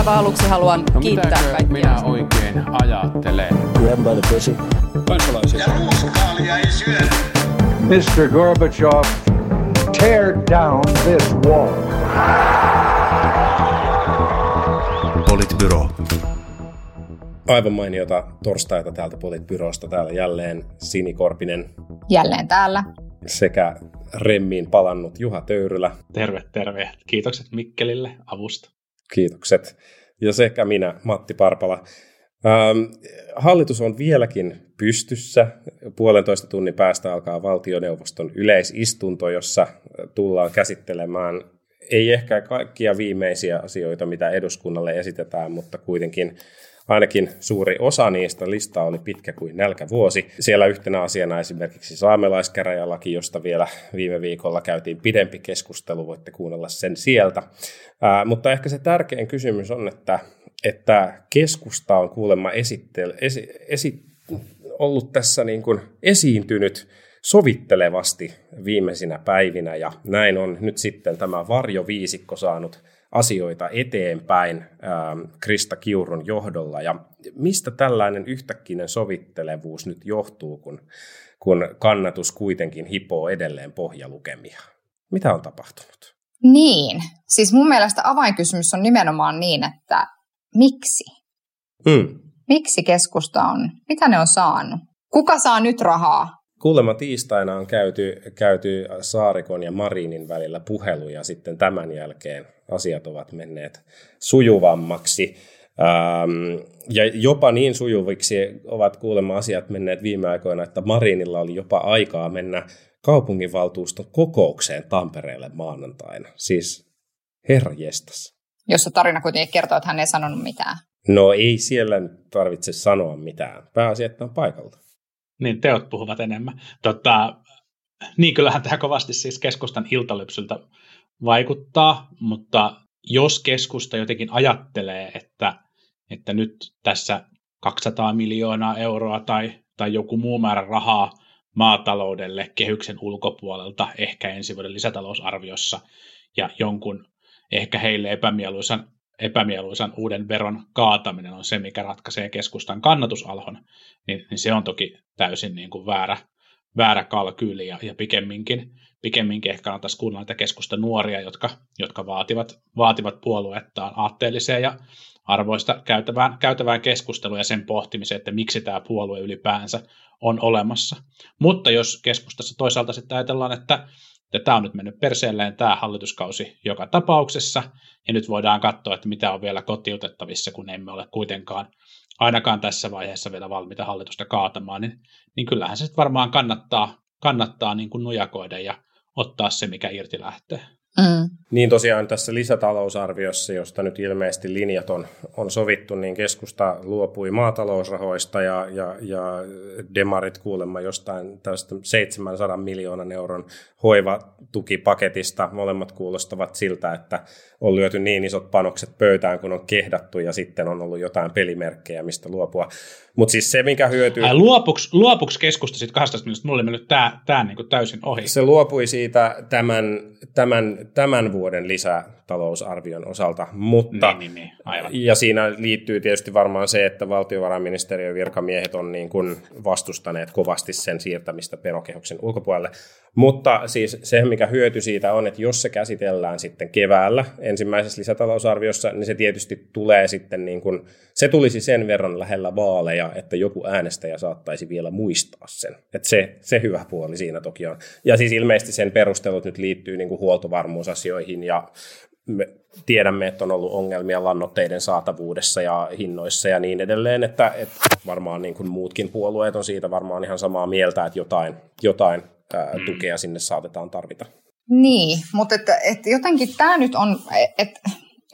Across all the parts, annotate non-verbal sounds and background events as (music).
aivan aluksi haluan no, kiittää kaikkia. minä oikein ajattelen? Grab by the pussy. Kansalaisia. Ja ruuskaalia ei syödä. Mr. Gorbachev, tear down this wall. Politbyro. Aivan mainiota torstaita täältä Politbyrosta. Täällä jälleen Sini Korpinen. Jälleen täällä. Sekä remmiin palannut Juha Töyrylä. Terve, terve. Kiitokset Mikkelille avusta. Kiitokset. Ja sekä minä, Matti Parpala. Ähm, hallitus on vieläkin pystyssä. Puolentoista tunnin päästä alkaa valtioneuvoston yleisistunto, jossa tullaan käsittelemään ei ehkä kaikkia viimeisiä asioita, mitä eduskunnalle esitetään, mutta kuitenkin ainakin suuri osa niistä listaa oli pitkä kuin nälkävuosi. Siellä yhtenä asiana esimerkiksi saamelaiskäräjälaki, josta vielä viime viikolla käytiin pidempi keskustelu, voitte kuunnella sen sieltä. Ää, mutta ehkä se tärkein kysymys on, että, että keskusta on kuulemma esittel, esi, esi, ollut tässä niin kuin esiintynyt sovittelevasti viimeisinä päivinä ja näin on nyt sitten tämä varjoviisikko saanut asioita eteenpäin ähm, Krista Kiurun johdolla. Ja mistä tällainen yhtäkkinen sovittelevuus nyt johtuu, kun, kun kannatus kuitenkin hipoo edelleen pohjalukemia? Mitä on tapahtunut? Niin, siis mun mielestä avainkysymys on nimenomaan niin, että miksi? Mm. Miksi keskusta on, mitä ne on saanut? Kuka saa nyt rahaa? Kuulemma tiistaina on käyty, käyty Saarikon ja Marinin välillä puheluja sitten tämän jälkeen asiat ovat menneet sujuvammaksi. Ähm, ja jopa niin sujuviksi ovat kuulemma asiat menneet viime aikoina, että Marinilla oli jopa aikaa mennä kaupunginvaltuuston kokoukseen Tampereelle maanantaina. Siis herra jestas. Jossa tarina kuitenkin kertoo, että hän ei sanonut mitään. No ei siellä tarvitse sanoa mitään. Pääasia, että on paikalla. Niin, teot puhuvat enemmän. Tota, niin kyllähän tämä kovasti siis keskustan iltalypsyltä vaikuttaa, mutta jos keskusta jotenkin ajattelee, että, että nyt tässä 200 miljoonaa euroa tai, tai joku muu määrä rahaa maataloudelle kehyksen ulkopuolelta, ehkä ensi vuoden lisätalousarviossa, ja jonkun ehkä heille epämieluisan, epämieluisan uuden veron kaataminen on se, mikä ratkaisee keskustan kannatusalhon, niin, niin se on toki täysin niin kuin väärä, väärä kalkyyli ja, ja pikemminkin, pikemminkin ehkä kannattaisi kuunnella näitä keskusta nuoria, jotka, jotka vaativat, vaativat puoluettaan aatteelliseen ja arvoista käytävään, käytävään keskustelua ja sen pohtimiseen, että miksi tämä puolue ylipäänsä on olemassa. Mutta jos keskustassa toisaalta sitten ajatellaan, että, että tämä on nyt mennyt perseelleen tämä hallituskausi joka tapauksessa, ja nyt voidaan katsoa, että mitä on vielä kotiutettavissa, kun emme ole kuitenkaan ainakaan tässä vaiheessa vielä valmiita hallitusta kaatamaan, niin, niin kyllähän se varmaan kannattaa, kannattaa niin kuin nujakoida ja ottaa se, mikä irti lähtee. Mm. Niin tosiaan tässä lisätalousarviossa, josta nyt ilmeisesti linjat on, on sovittu, niin keskusta luopui maatalousrahoista ja, ja, ja demarit kuulemma jostain tästä 700 miljoonan euron hoivatukipaketista. Molemmat kuulostavat siltä, että on lyöty niin isot panokset pöytään, kun on kehdattu ja sitten on ollut jotain pelimerkkejä, mistä luopua. Mutta siis se, mikä hyötyy... Ai, luopuks, luopuks keskusta sitten 12 miljoonasta? Mulla oli mennyt tämä tää niinku täysin ohi. Se luopui siitä tämän, tämän, tämän vuoden lisätalousarvion osalta, mutta... Niin, niin, niin. Aivan. Ja siinä liittyy tietysti varmaan se, että valtiovarainministeriön virkamiehet on niin kuin vastustaneet kovasti sen siirtämistä perokehoksen ulkopuolelle. Mutta siis se, mikä hyöty siitä on, että jos se käsitellään sitten keväällä ensimmäisessä lisätalousarviossa, niin se tietysti tulee sitten niin kuin, se tulisi sen verran lähellä vaaleja, että joku äänestäjä saattaisi vielä muistaa sen. Että se, se hyvä puoli siinä toki on. Ja siis ilmeisesti sen perustelut nyt liittyy niin kuin huoltovarmuusasioihin ja me tiedämme, että on ollut ongelmia lannoitteiden saatavuudessa ja hinnoissa ja niin edelleen, että, että varmaan niin kuin muutkin puolueet on siitä varmaan ihan samaa mieltä, että jotain, jotain ää, mm. tukea sinne saatetaan tarvita. Niin, mutta että, että jotenkin tämä nyt on, että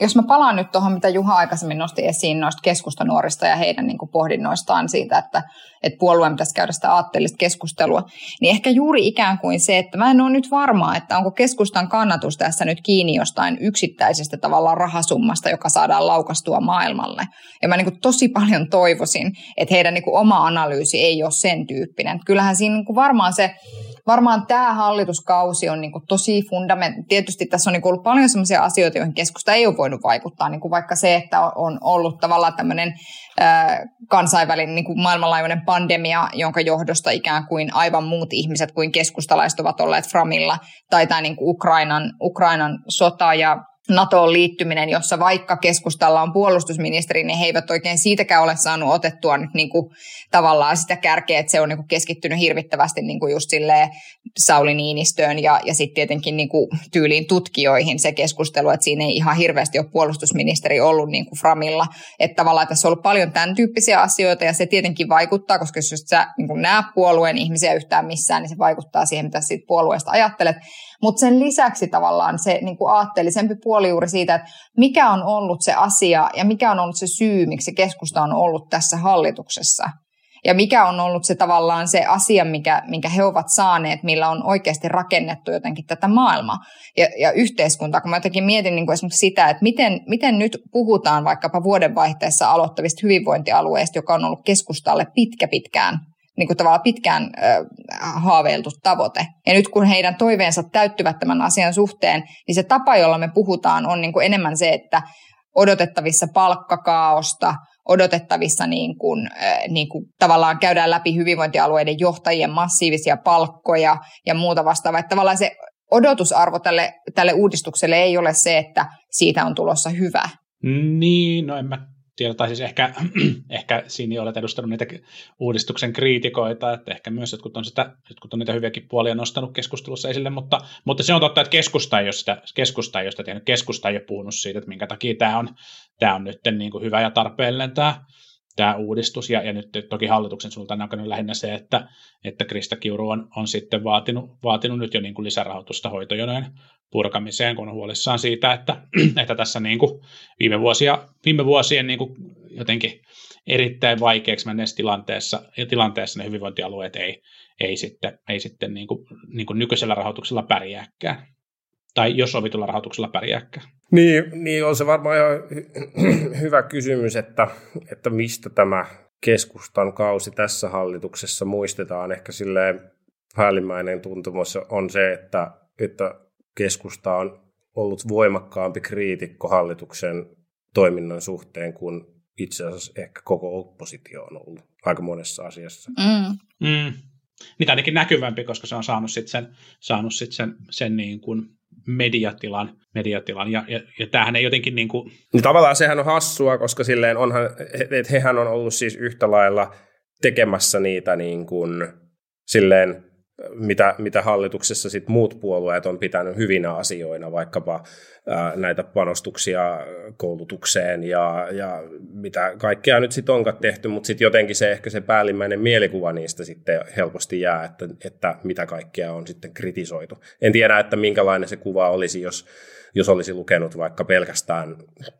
jos mä palaan nyt tuohon, mitä Juha aikaisemmin nosti esiin noista keskustanuorista ja heidän niin kuin pohdinnoistaan siitä, että, että puolueen pitäisi käydä sitä aatteellista keskustelua, niin ehkä juuri ikään kuin se, että mä en ole nyt varma, että onko keskustan kannatus tässä nyt kiinni jostain yksittäisestä tavallaan rahasummasta, joka saadaan laukastua maailmalle. Ja mä niin kuin tosi paljon toivoisin, että heidän niin kuin oma analyysi ei ole sen tyyppinen. Kyllähän siinä niin kuin varmaan se varmaan tämä hallituskausi on niin kuin tosi fundament. Tietysti tässä on niin kuin ollut paljon sellaisia asioita, joihin keskusta ei ole voinut vaikuttaa, niin kuin vaikka se, että on ollut tavallaan tämmöinen kansainvälinen niin kuin maailmanlaajuinen pandemia, jonka johdosta ikään kuin aivan muut ihmiset kuin keskustalaiset ovat olleet framilla, tai tämä niin kuin Ukrainan, Ukrainan sota ja NATOon liittyminen, jossa vaikka keskustalla on puolustusministeri, niin he eivät oikein siitäkään ole saanut otettua nyt niin kuin tavallaan sitä kärkeä, että se on niin kuin keskittynyt hirvittävästi niin kuin just Sauli Niinistöön ja, ja sitten tietenkin niin kuin tyyliin tutkijoihin se keskustelu, että siinä ei ihan hirveästi ole puolustusministeri ollut niin kuin Framilla. Että tavallaan tässä on ollut paljon tämän tyyppisiä asioita ja se tietenkin vaikuttaa, koska jos sä niin kuin näe puolueen ihmisiä yhtään missään, niin se vaikuttaa siihen, mitä siitä puolueesta ajattelet. Mutta sen lisäksi tavallaan se niin kuin aatteellisempi puoli juuri siitä, että mikä on ollut se asia ja mikä on ollut se syy, miksi keskusta on ollut tässä hallituksessa. Ja mikä on ollut se tavallaan se asia, mikä, minkä he ovat saaneet, millä on oikeasti rakennettu jotenkin tätä maailmaa ja, ja yhteiskuntaa. Kun mä jotenkin mietin niin kuin esimerkiksi sitä, että miten, miten nyt puhutaan vaikkapa vuodenvaihteessa aloittavista hyvinvointialueista, joka on ollut keskustalle pitkä pitkään niin kuin tavallaan pitkään äh, haaveiltu tavoite. Ja nyt kun heidän toiveensa täyttyvät tämän asian suhteen, niin se tapa, jolla me puhutaan, on niin kuin enemmän se, että odotettavissa palkkakaaosta, odotettavissa niin kuin, äh, niin kuin tavallaan käydään läpi hyvinvointialueiden johtajien massiivisia palkkoja ja muuta vastaavaa. Että tavallaan se odotusarvo tälle, tälle uudistukselle ei ole se, että siitä on tulossa hyvä. Niin, no en mä tiedä, tai siis ehkä, (clears throat) ehkä siinä olet edustanut niitä uudistuksen kriitikoita, että ehkä myös jotkut on, sitä, jotkut on niitä hyviäkin puolia nostanut keskustelussa esille, mutta, mutta se on totta, että keskusta ei ole sitä, keskusta ei ole sitä tehnyt, keskusta ei ole puhunut siitä, että minkä takia tämä on, tämä on nyt niin kuin hyvä ja tarpeellinen tämä, tämä uudistus, ja, ja nyt toki hallituksen suuntaan on lähinnä se, että, että Krista Kiuru on, on sitten vaatinut, vaatinut nyt jo niin kuin lisärahoitusta hoitojonojen purkamiseen, kun on huolissaan siitä, että, (clears throat) että tässä niin kuin viime, vuosia, viime vuosien niin kuin jotenkin erittäin vaikeaksi menneessä tilanteessa, ja tilanteessa ne hyvinvointialueet ei, ei sitten, ei sitten niin kuin, niin kuin nykyisellä rahoituksella pärjääkään. Tai jos sovitulla rahoituksella pärjääkään. Niin, niin on se varmaan jo (clears throat) hyvä kysymys, että, että mistä tämä keskustan kausi tässä hallituksessa muistetaan. Ehkä silleen päällimmäinen tuntumus on se, että, että keskusta on ollut voimakkaampi kriitikko hallituksen toiminnan suhteen kuin itse asiassa ehkä koko oppositio on ollut aika monessa asiassa. Mm. Mm. Niin ainakin näkyvämpi, koska se on saanut sitten sen, saanut sit sen, sen niin kuin mediatilan, mediatilan ja, ja, ja tämähän ei jotenkin niin kuin... Niin tavallaan sehän on hassua, koska silleen onhan, että hehän on ollut siis yhtä lailla tekemässä niitä niin kuin, silleen mitä, mitä hallituksessa sit muut puolueet on pitänyt hyvinä asioina, vaikkapa ää, näitä panostuksia koulutukseen ja, ja mitä kaikkea nyt sitten onkaan tehty, mutta sitten jotenkin se ehkä se päällimmäinen mielikuva niistä sitten helposti jää, että, että mitä kaikkea on sitten kritisoitu. En tiedä, että minkälainen se kuva olisi, jos jos olisi lukenut vaikka pelkästään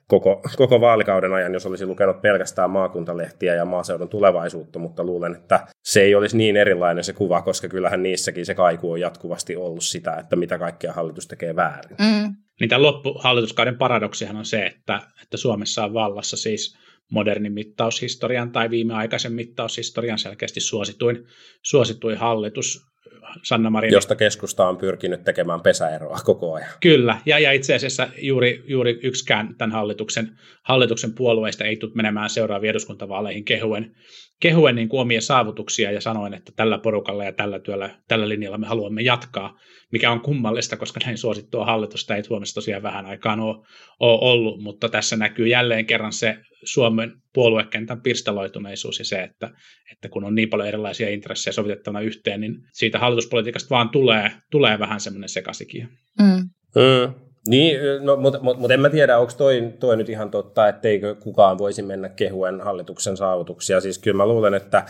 koko, koko vaalikauden ajan, jos olisi lukenut pelkästään maakuntalehtiä ja maaseudun tulevaisuutta, mutta luulen, että se ei olisi niin erilainen se kuva, koska kyllähän niissäkin se kaiku on jatkuvasti ollut sitä, että mitä kaikkea hallitus tekee väärin. Mm. Niin tämän loppuhallituskauden paradoksihan on se, että, että Suomessa on vallassa siis modernin mittaushistorian tai viimeaikaisen mittaushistorian selkeästi suosituin, suosituin hallitus, Sanna Marin. Josta keskusta on pyrkinyt tekemään pesäeroa koko ajan. Kyllä, ja, ja itse asiassa juuri, juuri yksikään tämän hallituksen, hallituksen puolueista ei tule menemään seuraaviin eduskuntavaaleihin kehuen, kehuen niin kuin omia saavutuksia ja sanoen, että tällä porukalla ja tällä työllä, tällä linjalla me haluamme jatkaa, mikä on kummallista, koska näin suosittua hallitusta ei Suomessa tosiaan vähän aikaan ole, ole ollut, mutta tässä näkyy jälleen kerran se Suomen puoluekentän pirstaloituneisuus ja se, että, että kun on niin paljon erilaisia intressejä sovitettavana yhteen, niin siitä hallituspolitiikasta vaan tulee, tulee vähän semmoinen sekasikin. Mm. Mm. Niin, no, mutta mut, mut en mä tiedä, onko toi, toi nyt ihan totta, etteikö kukaan voisi mennä kehuen hallituksen saavutuksia. Siis kyllä mä luulen, että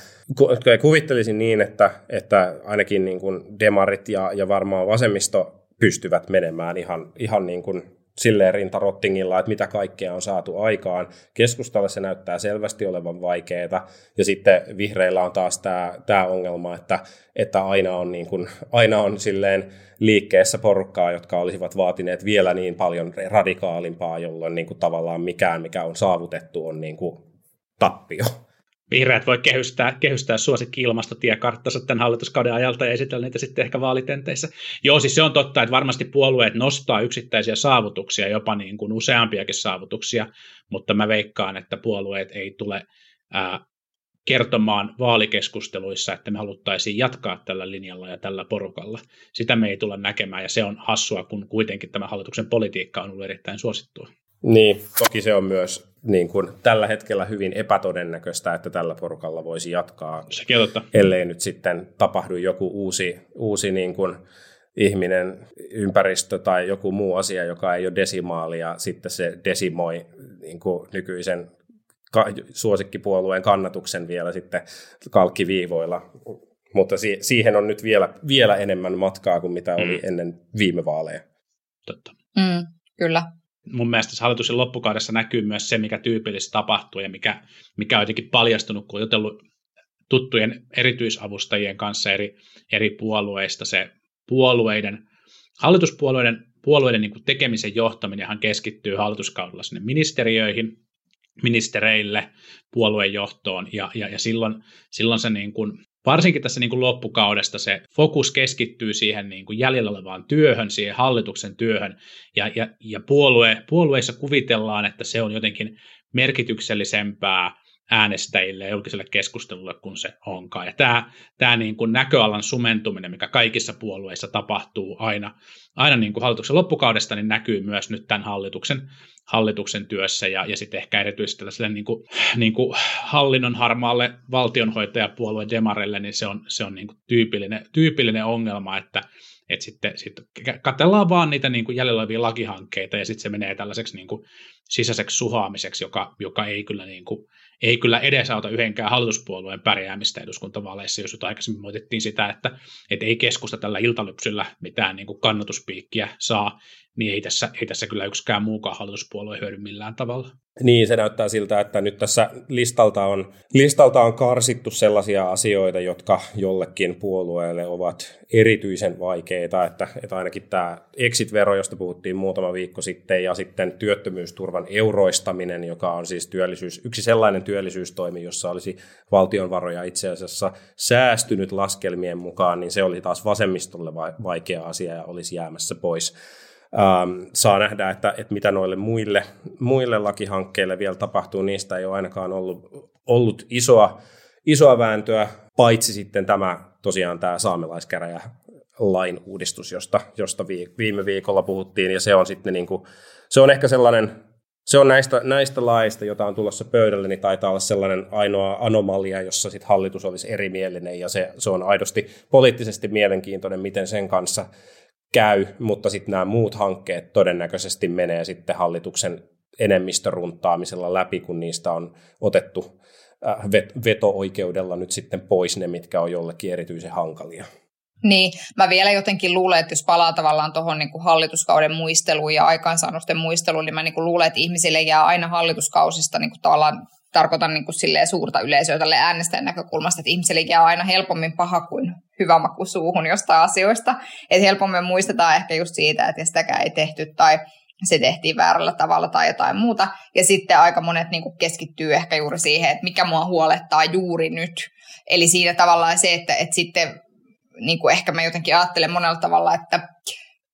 kuvittelisin niin, että, että ainakin niin kuin demarit ja, ja varmaan vasemmisto pystyvät menemään ihan, ihan niin kuin silleen rintarottingilla, että mitä kaikkea on saatu aikaan. Keskustalle se näyttää selvästi olevan vaikeaa, ja sitten vihreillä on taas tämä, tämä ongelma, että, että aina on, niin kuin, aina on silleen liikkeessä porukkaa, jotka olisivat vaatineet vielä niin paljon radikaalimpaa, jolloin niin kuin tavallaan mikään, mikä on saavutettu, on niin kuin tappio. Vihreät voi kehystää, kehystää suosikki-ilmastotiekarttansa tämän hallituskauden ajalta ja esitellä niitä sitten ehkä vaalitenteissä. Joo, siis se on totta, että varmasti puolueet nostaa yksittäisiä saavutuksia, jopa niin kuin useampiakin saavutuksia, mutta mä veikkaan, että puolueet ei tule ää, kertomaan vaalikeskusteluissa, että me haluttaisiin jatkaa tällä linjalla ja tällä porukalla. Sitä me ei tule näkemään ja se on hassua, kun kuitenkin tämä hallituksen politiikka on ollut erittäin suosittua. Niin, toki se on myös niin kuin, tällä hetkellä hyvin epätodennäköistä, että tällä porukalla voisi jatkaa, Sekin totta. ellei nyt sitten tapahdu joku uusi, uusi niin kuin, ihminen, ympäristö tai joku muu asia, joka ei ole desimaali ja sitten se desimoi niin kuin nykyisen suosikkipuolueen kannatuksen vielä sitten kalkkiviivoilla. Mutta si- siihen on nyt vielä, vielä enemmän matkaa kuin mitä oli mm. ennen viime vaaleja. Totta. Mm, kyllä. Mun mielestä tässä hallituksen loppukaudessa näkyy myös se, mikä tyypillisesti tapahtuu ja mikä, mikä on jotenkin paljastunut, kun on jutellut tuttujen erityisavustajien kanssa eri, eri puolueista. Se puolueiden, hallituspuolueiden puolueiden niin tekemisen johtaminenhan keskittyy hallituskaudella sinne ministeriöihin, ministereille, puoluejohtoon, ja, ja, ja silloin, silloin se niin kuin, varsinkin tässä niin kuin loppukaudesta se fokus keskittyy siihen niin kuin jäljellä olevaan työhön, siihen hallituksen työhön, ja, ja, ja puolue, puolueissa kuvitellaan, että se on jotenkin merkityksellisempää äänestäjille ja julkiselle keskustelulle kuin se onkaan. Ja tämä, tämä niin kuin näköalan sumentuminen, mikä kaikissa puolueissa tapahtuu aina, aina niin kuin hallituksen loppukaudesta, niin näkyy myös nyt tämän hallituksen, hallituksen työssä ja, ja sitten ehkä erityisesti tällaiselle niin kuin, niin kuin hallinnon harmaalle valtionhoitajapuolueen demarelle, niin se on, se on niin kuin tyypillinen, tyypillinen ongelma, että että sitten, sitten katsellaan vaan niitä niin kuin jäljellä olevia lakihankkeita ja sitten se menee tällaiseksi niin kuin sisäiseksi suhaamiseksi, joka, joka ei kyllä niin kuin, ei kyllä edesauta yhdenkään hallituspuolueen pärjäämistä eduskuntavaaleissa, jos aikaisemmin moitettiin sitä, että, että ei keskusta tällä iltalypsyllä mitään niin kuin kannatuspiikkiä saa, niin ei tässä, ei tässä kyllä yksikään muukaan hallituspuolue hyödy millään tavalla. Niin, se näyttää siltä, että nyt tässä listalta on, listalta on karsittu sellaisia asioita, jotka jollekin puolueelle ovat erityisen vaikeita, että, että ainakin tämä exit-vero, josta puhuttiin muutama viikko sitten, ja sitten työttömyysturvan euroistaminen, joka on siis työllisyys, yksi sellainen työllisyystoimi, jossa olisi valtionvaroja itse asiassa säästynyt laskelmien mukaan, niin se oli taas vasemmistolle vaikea asia ja olisi jäämässä pois. Ähm, saa nähdä, että, että mitä noille muille, muille lakihankkeille vielä tapahtuu. Niistä ei ole ainakaan ollut, ollut isoa, isoa vääntöä, paitsi sitten tämä tosiaan tämä saamelaiskäräjä lain uudistus, josta, josta viime viikolla puhuttiin, ja se on sitten niin kuin, se on ehkä sellainen, se on näistä, näistä laista, jota on tulossa pöydälle, niin taitaa olla sellainen ainoa anomalia, jossa sit hallitus olisi erimielinen, ja se, se on aidosti poliittisesti mielenkiintoinen, miten sen kanssa käy, mutta sitten nämä muut hankkeet todennäköisesti menee sitten hallituksen enemmistöruntaamisella läpi, kun niistä on otettu äh, veto-oikeudella nyt sitten pois ne, mitkä on jollekin erityisen hankalia. Niin, mä vielä jotenkin luulen, että jos palaa tavallaan tuohon niin hallituskauden muisteluun ja aikaansaannosten muisteluun, niin mä niin kuin luulen, että ihmisille jää aina hallituskausista niin kuin tavallaan tarkoitan niin kuin suurta yleisöä tälle äänestäjän näkökulmasta, että ihmiselle jää aina helpommin paha kuin hyvä maku suuhun jostain asioista. Että helpommin muistetaan ehkä just siitä, että sitäkään ei tehty tai se tehtiin väärällä tavalla tai jotain muuta. Ja sitten aika monet niin keskittyy ehkä juuri siihen, että mikä mua huolettaa juuri nyt. Eli siinä tavallaan se, että, että sitten niin ehkä mä jotenkin ajattelen monella tavalla, että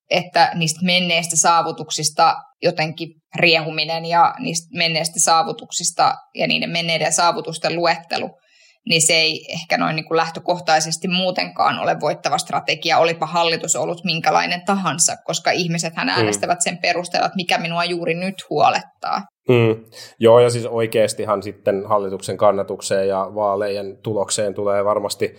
että niistä menneistä saavutuksista jotenkin riehuminen ja niistä menneistä saavutuksista ja niiden menneiden saavutusten luettelu, niin se ei ehkä noin niin kuin lähtökohtaisesti muutenkaan ole voittava strategia, olipa hallitus ollut minkälainen tahansa, koska ihmiset hän mm. äänestävät sen perusteella, että mikä minua juuri nyt huolettaa. Mm. Joo, ja siis oikeastihan sitten hallituksen kannatukseen ja vaalejen tulokseen tulee varmasti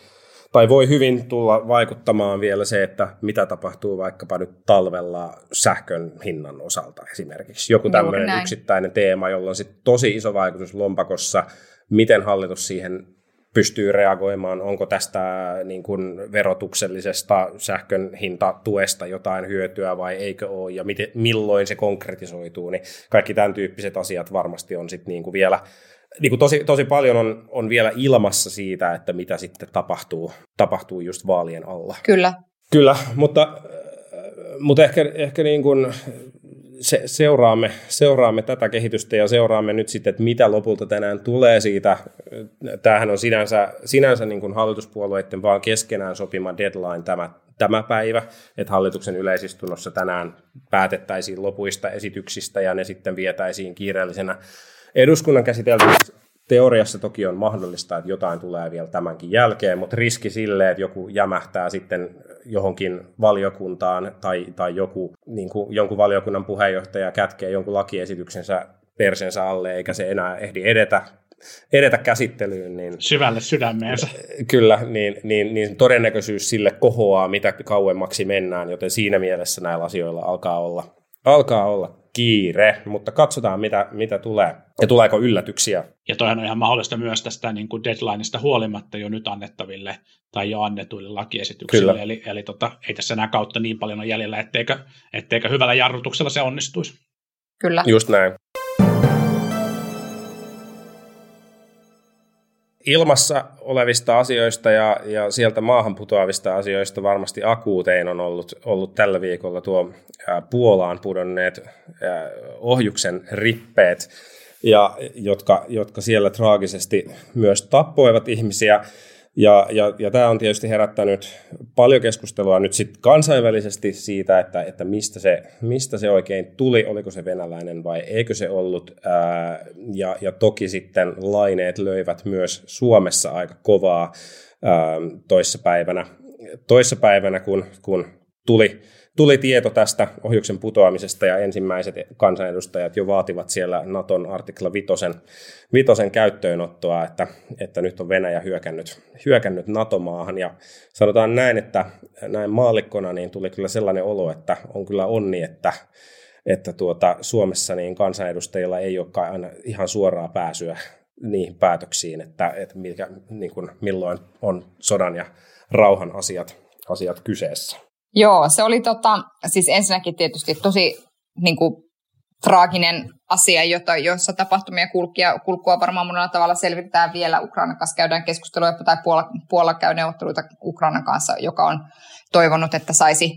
tai voi hyvin tulla vaikuttamaan vielä se, että mitä tapahtuu vaikkapa nyt talvella sähkön hinnan osalta esimerkiksi. Joku tämmöinen yksittäinen teema, jolla on sitten tosi iso vaikutus lompakossa, miten hallitus siihen pystyy reagoimaan, onko tästä niin kuin verotuksellisesta sähkön hintatuesta jotain hyötyä vai eikö ole, ja miten, milloin se konkretisoituu, niin kaikki tämän tyyppiset asiat varmasti on sitten niin kuin vielä niin kuin tosi, tosi paljon on, on vielä ilmassa siitä, että mitä sitten tapahtuu, tapahtuu just vaalien alla. Kyllä. Kyllä, mutta, mutta ehkä, ehkä niin kuin se, seuraamme, seuraamme tätä kehitystä ja seuraamme nyt sitten, että mitä lopulta tänään tulee siitä. Tämähän on sinänsä, sinänsä niin kuin hallituspuolueiden vaan keskenään sopima deadline tämä, tämä päivä, että hallituksen yleisistunnossa tänään päätettäisiin lopuista esityksistä ja ne sitten vietäisiin kiireellisenä eduskunnan käsiteltäväksi teoriassa toki on mahdollista, että jotain tulee vielä tämänkin jälkeen, mutta riski sille, että joku jämähtää sitten johonkin valiokuntaan tai, tai joku, niin kuin jonkun valiokunnan puheenjohtaja kätkee jonkun lakiesityksensä persensä alle, eikä se enää ehdi edetä, edetä käsittelyyn. Niin, Syvälle sydämeensä. Kyllä, niin, niin, niin todennäköisyys sille kohoaa, mitä kauemmaksi mennään, joten siinä mielessä näillä asioilla alkaa olla, alkaa olla kiire, mutta katsotaan mitä, mitä tulee ja tuleeko yllätyksiä. Ja toihan on ihan mahdollista myös tästä niin kuin deadlineista huolimatta jo nyt annettaville tai jo annetuille lakiesityksille. Kyllä. Eli, eli tota, ei tässä enää kautta niin paljon ole jäljellä, etteikö, etteikö hyvällä jarrutuksella se onnistuisi. Kyllä. Just näin. Ilmassa olevista asioista ja, ja sieltä maahan putoavista asioista varmasti akuutein on ollut, ollut tällä viikolla tuo ää, Puolaan pudonneet ää, ohjuksen rippeet, ja, jotka, jotka siellä traagisesti myös tappoivat ihmisiä. Ja, ja, ja tämä on tietysti herättänyt paljon keskustelua nyt sitten kansainvälisesti siitä, että, että mistä, se, mistä se oikein tuli, oliko se venäläinen vai eikö se ollut. Ää, ja, ja toki sitten laineet löivät myös Suomessa aika kovaa ää, toissapäivänä, toissapäivänä kun, kun tuli tuli tieto tästä ohjuksen putoamisesta ja ensimmäiset kansanedustajat jo vaativat siellä Naton artikla vitosen, vitosen käyttöönottoa, että, että nyt on Venäjä hyökännyt, hyökännyt NATO-maahan ja sanotaan näin, että näin maallikkona niin tuli kyllä sellainen olo, että on kyllä onni, että, että tuota, Suomessa niin kansanedustajilla ei olekaan aina ihan suoraa pääsyä niihin päätöksiin, että, että mikä, niin kuin, milloin on sodan ja rauhan asiat, asiat kyseessä. Joo, se oli tota, siis ensinnäkin tietysti tosi niin kuin, traaginen asia, jota, jossa tapahtumia kulkia, kulkua varmaan monella tavalla selvitetään vielä. Ukrainan kanssa käydään keskustelua, tai Puola, Puola käy neuvotteluita Ukrainan kanssa, joka on toivonut, että saisi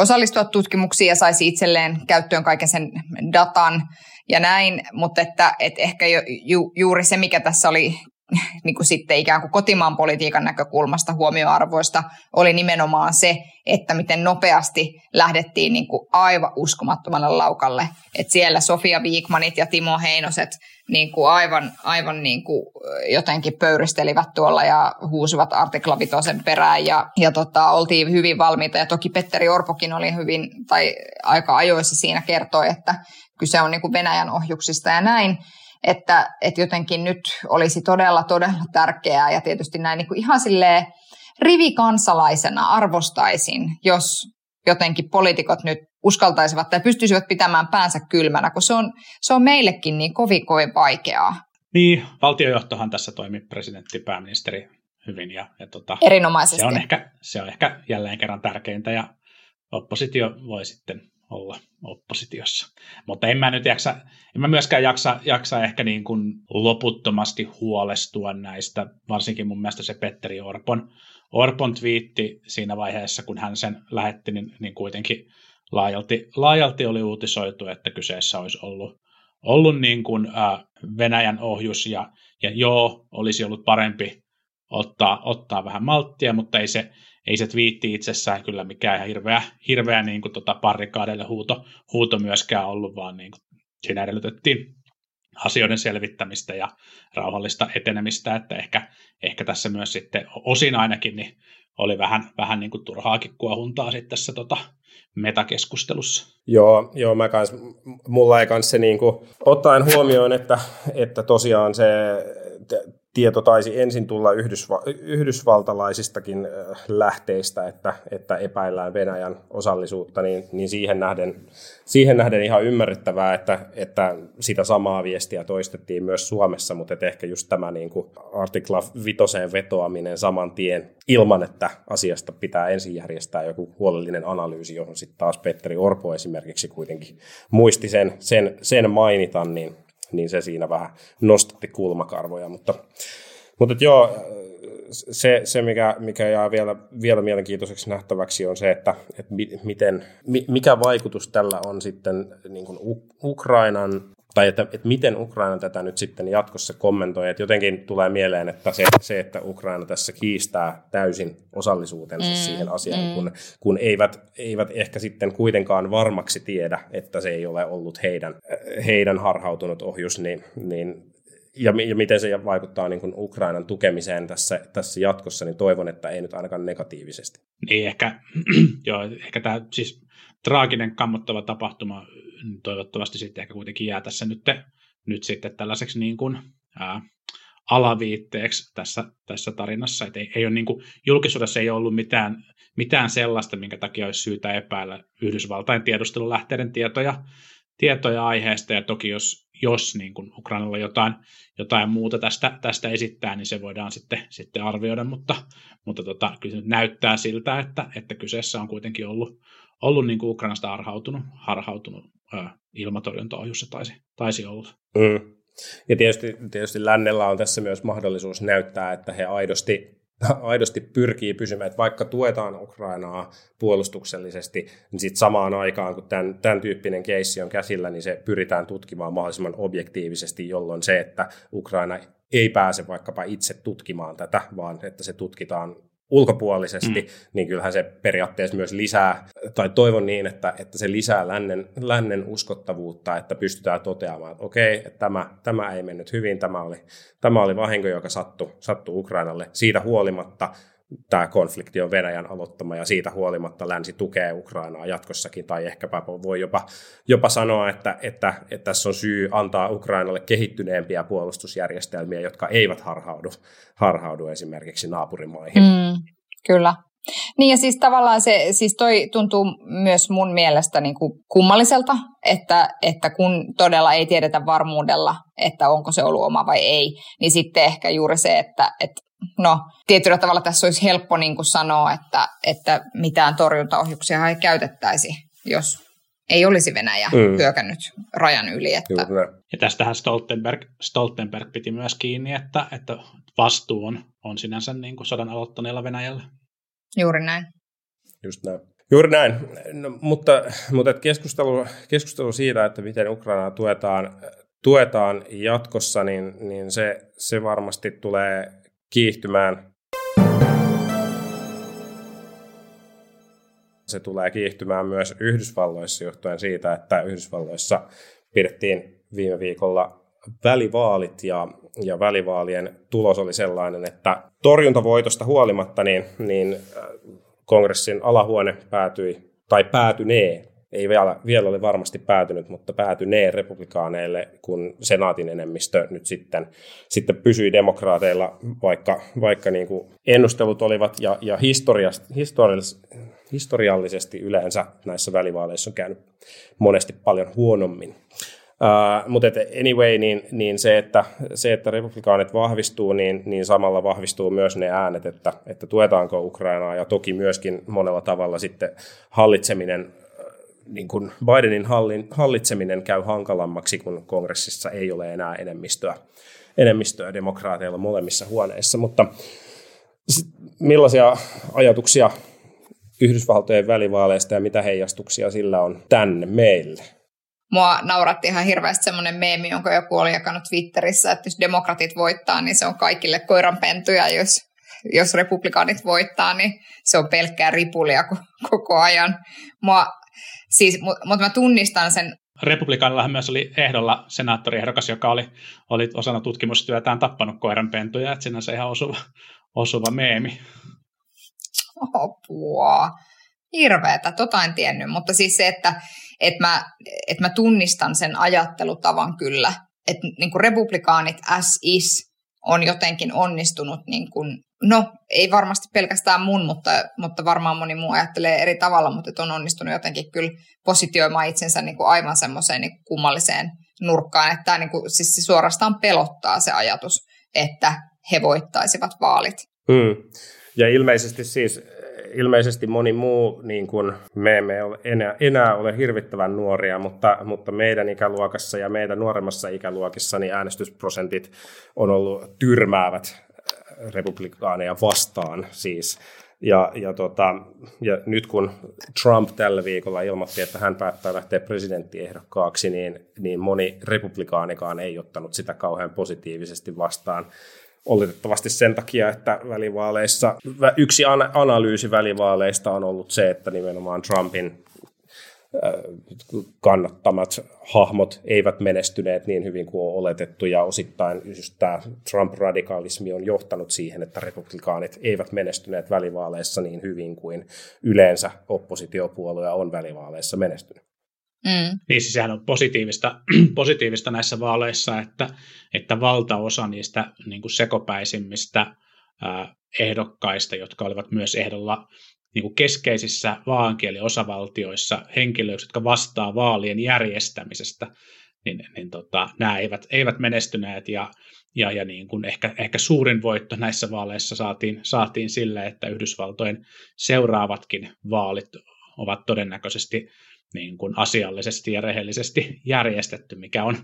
osallistua tutkimuksiin ja saisi itselleen käyttöön kaiken sen datan ja näin, mutta että, että ehkä ju, ju, juuri se, mikä tässä oli (laughs) niin kuin sitten ikään kuin kotimaan politiikan näkökulmasta huomioarvoista oli nimenomaan se, että miten nopeasti lähdettiin niin kuin aivan uskomattomalle laukalle. että siellä Sofia Viikmanit ja Timo Heinoset niin kuin aivan, aivan niin kuin jotenkin pöyristelivät tuolla ja huusivat artikla Vitosen perään ja, ja tota, oltiin hyvin valmiita. Ja toki Petteri Orpokin oli hyvin, tai aika ajoissa siinä kertoi, että kyse on niin kuin Venäjän ohjuksista ja näin että, että jotenkin nyt olisi todella, todella tärkeää ja tietysti näin niin kuin ihan silleen rivikansalaisena arvostaisin, jos jotenkin poliitikot nyt uskaltaisivat tai pystyisivät pitämään päänsä kylmänä, kun se on, se on meillekin niin kovin kovin vaikeaa. Niin, valtiojohtohan tässä toimi presidentti, pääministeri hyvin. Ja, ja tota, Erinomaisesti. Se on, ehkä, se on ehkä jälleen kerran tärkeintä ja oppositio voi sitten olla oppositiossa. Mutta en mä nyt jaksa, en mä myöskään jaksa, jaksa ehkä niin kuin loputtomasti huolestua näistä, varsinkin mun mielestä se Petteri Orpon, Orpon twiitti siinä vaiheessa, kun hän sen lähetti, niin, niin kuitenkin laajalti, laajalti oli uutisoitu, että kyseessä olisi ollut, ollut niin kuin, ä, Venäjän ohjus ja, ja joo, olisi ollut parempi ottaa, ottaa vähän malttia, mutta ei se, ei se twiitti itsessään kyllä mikään ihan hirveä, hirveä niin kuin tota parrikaadeille huuto, huuto myöskään ollut, vaan niin kuin siinä edellytettiin asioiden selvittämistä ja rauhallista etenemistä, että ehkä, ehkä tässä myös sitten osin ainakin niin oli vähän, vähän niin kuin turhaakin kuohuntaa sitten tässä tota metakeskustelussa. Joo, joo mä kans, mulla ei kans se niin kuin, ottaen huomioon, että, että tosiaan se tieto taisi ensin tulla Yhdysva- yhdysvaltalaisistakin lähteistä, että, että epäillään Venäjän osallisuutta, niin, niin siihen, nähden, siihen nähden ihan ymmärrettävää, että, että sitä samaa viestiä toistettiin myös Suomessa, mutta että ehkä just tämä niin kuin artikla vitoseen vetoaminen saman tien ilman, että asiasta pitää ensin järjestää joku huolellinen analyysi, johon sitten taas Petteri Orpo esimerkiksi kuitenkin muisti sen, sen, sen mainita, niin niin se siinä vähän nostatti kulmakarvoja. Mutta, mutta joo, se, se mikä, mikä jää vielä, vielä mielenkiintoiseksi nähtäväksi, on se, että, että miten, mikä vaikutus tällä on sitten niin kuin Ukrainan tai että, että miten Ukraina tätä nyt sitten jatkossa kommentoi. Että jotenkin tulee mieleen, että se, se että Ukraina tässä kiistää täysin osallisuutensa mm, siihen asiaan, mm. kun, kun eivät, eivät ehkä sitten kuitenkaan varmaksi tiedä, että se ei ole ollut heidän, heidän harhautunut ohjus, niin, niin ja, ja miten se vaikuttaa niin kuin Ukrainan tukemiseen tässä, tässä jatkossa, niin toivon, että ei nyt ainakaan negatiivisesti. Niin, ehkä, (clears throat) joo, ehkä tämä siis traaginen, kammottava tapahtuma toivottavasti sitten ehkä kuitenkin jää tässä nyt, nyt sitten tällaiseksi niin kuin, ää, alaviitteeksi tässä, tässä tarinassa. Et ei, ei ole niin kuin, julkisuudessa ei ollut mitään, mitään sellaista, minkä takia olisi syytä epäillä Yhdysvaltain tiedustelulähteiden tietoja, tietoja aiheesta, ja toki jos, jos niin kuin Ukrainalla jotain, jotain muuta tästä, tästä esittää, niin se voidaan sitten, sitten arvioida, mutta, mutta tota, kyllä se nyt näyttää siltä, että, että kyseessä on kuitenkin ollut, ollut niin kuin Ukrainasta harhautunut, harhautunut ilmatorjuntaohjus se taisi, taisi olla. Mm. Ja tietysti, tietysti lännellä on tässä myös mahdollisuus näyttää, että he aidosti, (laughs) aidosti pyrkii pysymään, että vaikka tuetaan Ukrainaa puolustuksellisesti, niin sitten samaan aikaan, kun tämän, tämän tyyppinen keissi on käsillä, niin se pyritään tutkimaan mahdollisimman objektiivisesti, jolloin se, että Ukraina ei pääse vaikkapa itse tutkimaan tätä, vaan että se tutkitaan ulkopuolisesti, mm. niin kyllähän se periaatteessa myös lisää, tai toivon niin, että, että se lisää lännen, lännen uskottavuutta, että pystytään toteamaan, että okei, että tämä, tämä ei mennyt hyvin, tämä oli, tämä oli vahinko, joka sattui, sattui Ukrainalle. Siitä huolimatta tämä konflikti on Venäjän aloittama ja siitä huolimatta länsi tukee Ukrainaa jatkossakin tai ehkäpä voi jopa, jopa sanoa, että, että, että tässä on syy antaa Ukrainalle kehittyneempiä puolustusjärjestelmiä, jotka eivät harhaudu, harhaudu esimerkiksi naapurimaihin. Mm, kyllä. Niin ja siis tavallaan se, siis toi tuntuu myös mun mielestä niin kuin kummalliselta, että, että kun todella ei tiedetä varmuudella, että onko se ollut oma vai ei, niin sitten ehkä juuri se, että, että no tietyllä tavalla tässä olisi helppo niin kuin sanoa, että, että mitään torjuntaohjuksia ei käytettäisi, jos ei olisi Venäjä mm. hyökännyt rajan yli. Että... Ja tästähän Stoltenberg, Stoltenberg piti myös kiinni, että, että vastuu on, on sinänsä niin kuin sodan aloittaneella Venäjällä. Juuri näin. Just näin. Juuri näin, no, mutta, mutta keskustelu, keskustelu siitä, että miten Ukrainaa tuetaan, tuetaan jatkossa, niin, niin se, se varmasti tulee kiihtymään. Se tulee kiihtymään myös Yhdysvalloissa johtuen siitä, että Yhdysvalloissa pidettiin viime viikolla välivaalit ja, ja välivaalien tulos oli sellainen, että torjuntavoitosta huolimatta niin, niin äh, kongressin alahuone päätyi tai päätynee ei vielä, vielä ole varmasti päätynyt, mutta päätynee republikaaneille, kun senaatin enemmistö nyt sitten, sitten pysyi demokraateilla, vaikka, vaikka niin kuin ennustelut olivat ja, ja historiallis, historiallisesti yleensä näissä välivaaleissa on käynyt monesti paljon huonommin. Uh, mutta anyway, niin, niin se, että, se, että republikaanit vahvistuu, niin, niin samalla vahvistuu myös ne äänet, että, että tuetaanko Ukrainaa ja toki myöskin monella tavalla sitten hallitseminen niin kuin Bidenin hallin, hallitseminen käy hankalammaksi, kun kongressissa ei ole enää enemmistöä, enemmistöä demokraateilla molemmissa huoneissa. Mutta millaisia ajatuksia Yhdysvaltojen välivaaleista ja mitä heijastuksia sillä on tänne meille? Mua nauratti ihan hirveästi semmoinen meemi, jonka joku oli jakanut Twitterissä, että jos demokratit voittaa, niin se on kaikille koiranpentuja, jos, jos republikaanit voittaa, niin se on pelkkää ripulia koko ajan. Mua Siis, mutta mä tunnistan sen. Republikaanillahan myös oli ehdolla senaattoriehdokas, joka oli, oli osana tutkimustyötään tappanut koiranpentuja, että sinänsä ihan osuva, osuva meemi. Apua. Hirveetä, tota en tiennyt, mutta siis se, että, että, mä, että mä tunnistan sen ajattelutavan kyllä, että niin kuin republikaanit as is on jotenkin onnistunut niin kuin No, ei varmasti pelkästään mun, mutta, mutta varmaan moni muu ajattelee eri tavalla, mutta on onnistunut jotenkin kyllä positioimaan itsensä niin kuin aivan semmoiseen niin kummalliseen nurkkaan, että tämä niin kuin, siis se suorastaan pelottaa se ajatus, että he voittaisivat vaalit. Hmm. Ja ilmeisesti siis ilmeisesti moni muu, niin kuin me emme ole enää, enää ole hirvittävän nuoria, mutta, mutta meidän ikäluokassa ja meidän nuoremmassa ikäluokissa niin äänestysprosentit on ollut tyrmäävät republikaaneja vastaan siis. Ja, ja, tota, ja nyt kun Trump tällä viikolla ilmoitti, että hän päättää lähteä presidenttiehdokkaaksi, niin, niin moni republikaanikaan ei ottanut sitä kauhean positiivisesti vastaan. Oletettavasti sen takia, että välivaaleissa, yksi analyysi välivaaleista on ollut se, että nimenomaan Trumpin kannattamat hahmot eivät menestyneet niin hyvin kuin on oletettu, ja osittain just tämä Trump-radikaalismi on johtanut siihen, että republikaanit eivät menestyneet välivaaleissa niin hyvin kuin yleensä oppositiopuolue on välivaaleissa menestynyt. Mm. Niin siis sehän on positiivista, (clears throat) positiivista näissä vaaleissa, että, että valtaosa niistä niin kuin sekopäisimmistä ää, ehdokkaista, jotka olivat myös ehdolla niin kuin keskeisissä vaankieliosavaltioissa henkilöiksi, jotka vastaa vaalien järjestämisestä, niin, niin tota, nämä eivät, eivät menestyneet ja, ja, ja niin kuin ehkä, ehkä suurin voitto näissä vaaleissa saatiin, saatiin sille, että Yhdysvaltojen seuraavatkin vaalit ovat todennäköisesti niin kuin asiallisesti ja rehellisesti järjestetty, mikä on,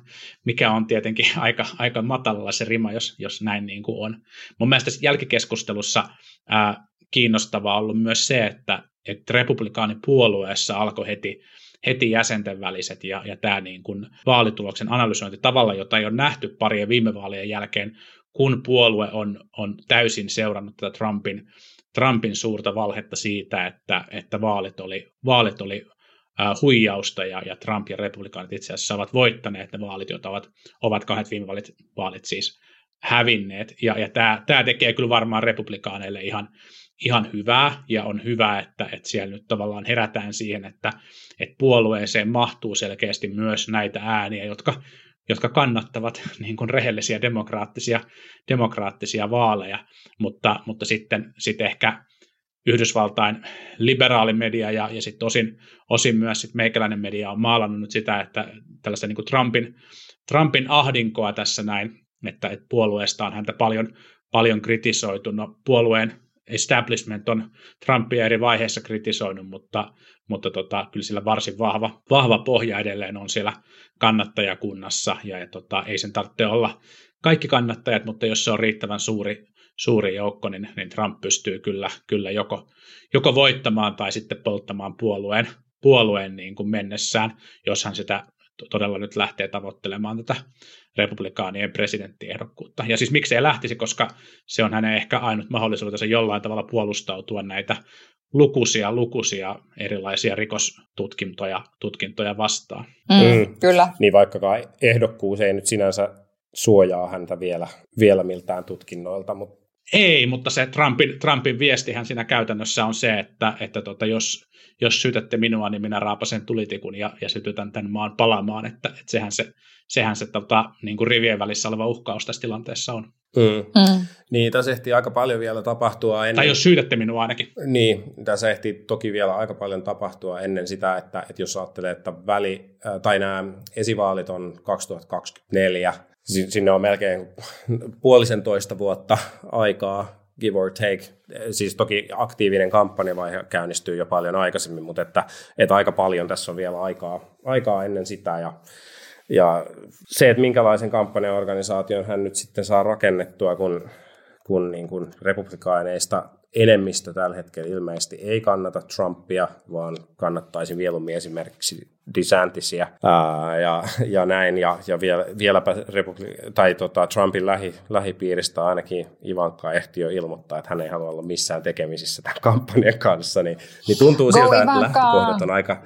mikä on tietenkin (laughs) aika, aika matalalla se rima, jos, jos näin niin kuin on. Mun mielestä jälkikeskustelussa ää, kiinnostavaa ollut myös se, että, että republikaanipuolueessa alkoi heti, heti jäsenten väliset ja, ja tämä niin kuin vaalituloksen analysointi tavalla, jota ei ole nähty parien viime vaalien jälkeen, kun puolue on, on täysin seurannut tätä Trumpin, Trumpin suurta valhetta siitä, että, että vaalit oli, vaalit oli huijausta ja, ja Trump ja republikaanit itse asiassa ovat voittaneet ne vaalit, joita ovat, ovat kahdet viime vaalit, vaalit siis hävinneet. Ja, ja tämä, tämä tekee kyllä varmaan republikaaneille ihan, ihan hyvää ja on hyvä, että, että siellä nyt tavallaan herätään siihen, että, että puolueeseen mahtuu selkeästi myös näitä ääniä, jotka, jotka kannattavat (laughs) niin kuin rehellisiä demokraattisia, demokraattisia vaaleja, mutta, mutta sitten, sitten ehkä Yhdysvaltain liberaalimedia ja, ja sitten osin, osin myös sit meikäläinen media on maalannut nyt sitä, että tällaista niin kuin Trumpin, Trumpin ahdinkoa tässä näin, että, että puolueesta on häntä paljon, paljon kritisoitu. No, puolueen establishment on Trumpia eri vaiheissa kritisoinut, mutta, mutta tota, kyllä sillä varsin vahva, vahva pohja edelleen on siellä kannattajakunnassa, ja, ja tota, ei sen tarvitse olla kaikki kannattajat, mutta jos se on riittävän suuri, suuri joukko, niin, niin Trump pystyy kyllä, kyllä joko, joko voittamaan tai sitten polttamaan puolueen, puolueen niin kuin mennessään, jos hän sitä todella nyt lähtee tavoittelemaan tätä republikaanien presidenttiehdokkuutta. Ja siis miksei lähtisi, koska se on hänen ehkä ainut mahdollisuutensa jollain tavalla puolustautua näitä lukuisia, lukuisia erilaisia rikostutkintoja tutkintoja vastaan. Mm, mm. Kyllä. Niin vaikkakaan ehdokkuus ei nyt sinänsä suojaa häntä vielä, vielä miltään tutkinnoilta, mutta ei, mutta se Trumpin, Trumpin viestihän siinä käytännössä on se, että, että tota, jos, jos syytätte minua, niin minä raapasen tulitikun ja, ja sytytän tämän maan palamaan, että, että sehän se, sehän se tota, niin kuin rivien välissä oleva uhkaus tässä tilanteessa on. Mm. Mm. Niin, tässä ehtii aika paljon vielä tapahtua ennen... Tai jos syytätte minua ainakin. Niin, tässä ehtii toki vielä aika paljon tapahtua ennen sitä, että, että jos ajattelee, että väli, tai nämä esivaalit on 2024, sinne on melkein puolisen toista vuotta aikaa, give or take. Siis toki aktiivinen kampanjavaihe käynnistyy jo paljon aikaisemmin, mutta että, että aika paljon tässä on vielä aikaa, aikaa ennen sitä. Ja, ja se, että minkälaisen kampanjaorganisaation hän nyt sitten saa rakennettua, kun, kun niin kuin republikaaneista enemmistö tällä hetkellä ilmeisesti ei kannata Trumpia, vaan kannattaisi mieluummin esimerkiksi DeSantisia ää, ja, ja näin. Ja, ja vielä, vieläpä republi- tai tota, Trumpin lähi, lähipiiristä ainakin Ivanka ehti jo ilmoittaa, että hän ei halua olla missään tekemisissä tämän kampanjan kanssa. Niin, niin tuntuu Go siltä, Ivanka. että lähtökohdat on aika,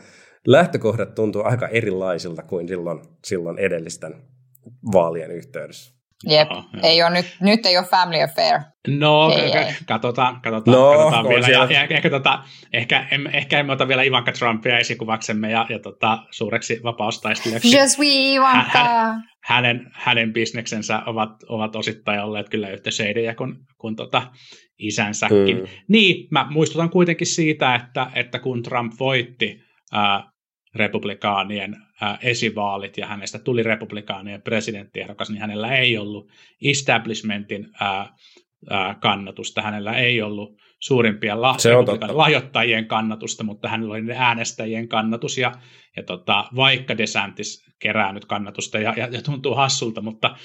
lähtökohdat tuntuu aika erilaisilta kuin silloin, silloin edellisten vaalien yhteydessä. Jep, Aha, ei ole nyt, nyt ei ole family affair. No, ei, ei. katsotaan, katsotaan, no, katsotaan vielä. Ja, ja, ehkä, tota, ehkä, em, ehkä emme ota vielä Ivanka Trumpia esikuvaksemme ja, ja tota, suureksi vapaustaistelijaksi. Just we Ivanka! Hän, hänen, hänen bisneksensä ovat, ovat osittain olleet kyllä yhtä seidejä kuin, kuin tota, isänsäkin. Mm. Niin, mä muistutan kuitenkin siitä, että, että kun Trump voitti ää, republikaanien ää, esivaalit ja hänestä tuli republikaanien presidenttiehdokas, niin hänellä ei ollut establishmentin ää, ää, kannatusta, hänellä ei ollut suurimpia lah- lahjoittajien kannatusta, mutta hänellä oli äänestäjien kannatus, ja, ja tota, vaikka DeSantis kerää nyt kannatusta ja, ja, ja tuntuu hassulta, mutta,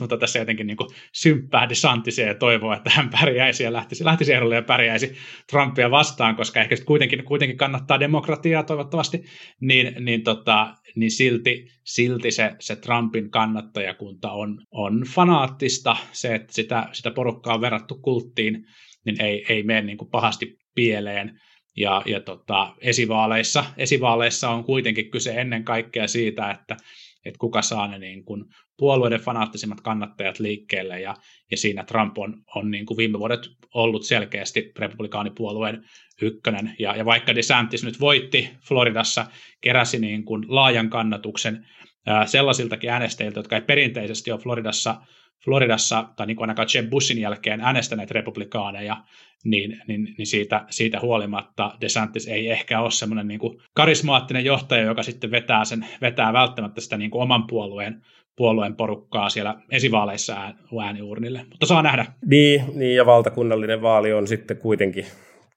mutta tässä jotenkin niin symppää DeSantisia ja toivoo, että hän pärjäisi ja lähtisi, lähtisi ehdolle ja pärjäisi Trumpia vastaan, koska ehkä kuitenkin, kuitenkin kannattaa demokratiaa toivottavasti, niin, niin, tota, niin silti, silti se, se Trumpin kannattajakunta on, on fanaattista, se, että sitä, sitä porukkaa on verrattu kulttiin, niin ei, ei mene niin kuin pahasti pieleen. Ja, ja tota, esivaaleissa, esivaaleissa on kuitenkin kyse ennen kaikkea siitä, että, että kuka saa ne niin kuin puolueiden fanaattisimmat kannattajat liikkeelle, ja, ja siinä Trump on, on niin kuin viime vuodet ollut selkeästi republikaanipuolueen ykkönen, ja, ja vaikka DeSantis nyt voitti Floridassa, keräsi niin kuin laajan kannatuksen ää, sellaisiltakin äänestäjiltä, jotka ei perinteisesti ole Floridassa Floridassa, tai niin kuin ainakaan Jeb Bushin jälkeen äänestäneet republikaaneja, niin, niin, niin siitä, siitä huolimatta DeSantis ei ehkä ole semmoinen niin kuin karismaattinen johtaja, joka sitten vetää, sen, vetää välttämättä sitä niin kuin oman puolueen, puolueen porukkaa siellä esivaaleissa ääniurnille, mutta saa nähdä. Niin, niin, ja valtakunnallinen vaali on sitten kuitenkin,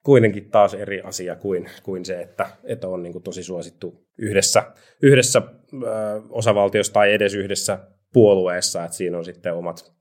kuitenkin taas eri asia kuin, kuin se, että, että on niin kuin tosi suosittu yhdessä, yhdessä osavaltiossa tai edes yhdessä puolueessa, että siinä on sitten omat,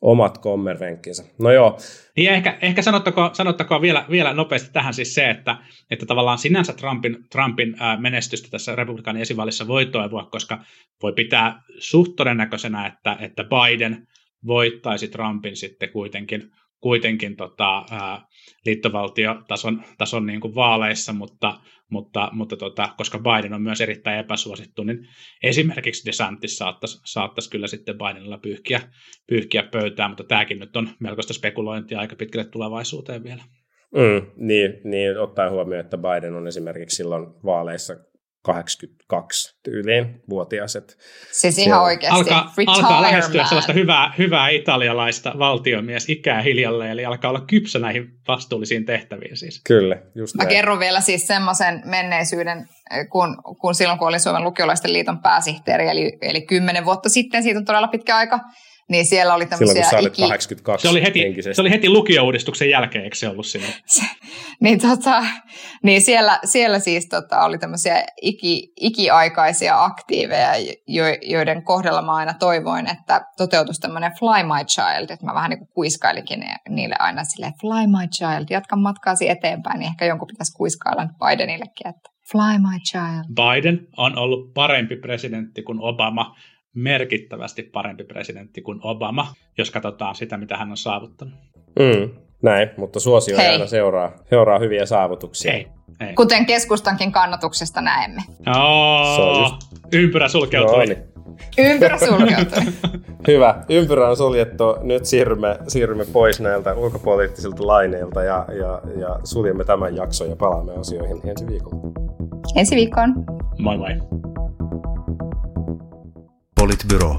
omat kommervenkkinsä. No joo. Niin ehkä, ehkä sanottakoon, sanottakoon vielä, vielä nopeasti tähän siis se, että, että tavallaan sinänsä Trumpin, Trumpin menestystä tässä republikaanin esivallissa voi toivoa, koska voi pitää suht todennäköisenä, että, että Biden voittaisi Trumpin sitten kuitenkin kuitenkin tota, ää, liittovaltiotason tason niin kuin vaaleissa, mutta, mutta, mutta tota, koska Biden on myös erittäin epäsuosittu, niin esimerkiksi DeSantis saattaisi, saattaisi kyllä sitten Bidenilla pyyhkiä, pyyhkiä pöytään, mutta tämäkin nyt on melkoista spekulointia aika pitkälle tulevaisuuteen vielä. Mm, niin, niin, ottaen huomioon, että Biden on esimerkiksi silloin vaaleissa 82 tyyliin vuotiaiset. Siis ihan oikeasti. Alkaa, alkaa lähestyä sellaista hyvää, hyvää italialaista valtiomies ikää hiljalle, eli alkaa olla kypsä näihin vastuullisiin tehtäviin siis. Kyllä, just Mä näin. kerron vielä siis semmoisen menneisyyden, kun, kun silloin kun olin Suomen lukiolaisten liiton pääsihteeri, eli, eli kymmenen vuotta sitten, siitä on todella pitkä aika, niin siellä oli tämmöisiä Silloin, iki... 82 se oli, heti, se oli heti lukiouudistuksen jälkeen, eikö se ollut sinne? (laughs) Se, niin, tota, niin siellä, siellä siis tota, oli tämmöisiä iki, ikiaikaisia aktiiveja, jo, joiden kohdalla mä aina toivoin, että toteutuisi tämmöinen Fly My Child, että mä vähän niin kuin kuiskailinkin niille aina silleen, Fly My Child, jatka matkaasi eteenpäin, niin ehkä jonkun pitäisi kuiskailla Bidenillekin, että Fly My Child. Biden on ollut parempi presidentti kuin Obama merkittävästi parempi presidentti kuin Obama, jos katsotaan sitä, mitä hän on saavuttanut. Mm, näin, mutta suosio Hei. aina seuraa, seuraa hyviä saavutuksia. Hei. Hei. Kuten keskustankin kannatuksesta näemme. Oh, Se on just... Ympyrä sulkeutui. No, niin. Ympyrä sulkeutui. (laughs) Hyvä. Ympyrä on suljettu. Nyt siirrymme, siirrymme pois näiltä ulkopoliittisilta laineilta ja, ja, ja suljemme tämän jakson ja palaamme asioihin ensi viikolla. Ensi viikkoon. Moi moi. Politbyro.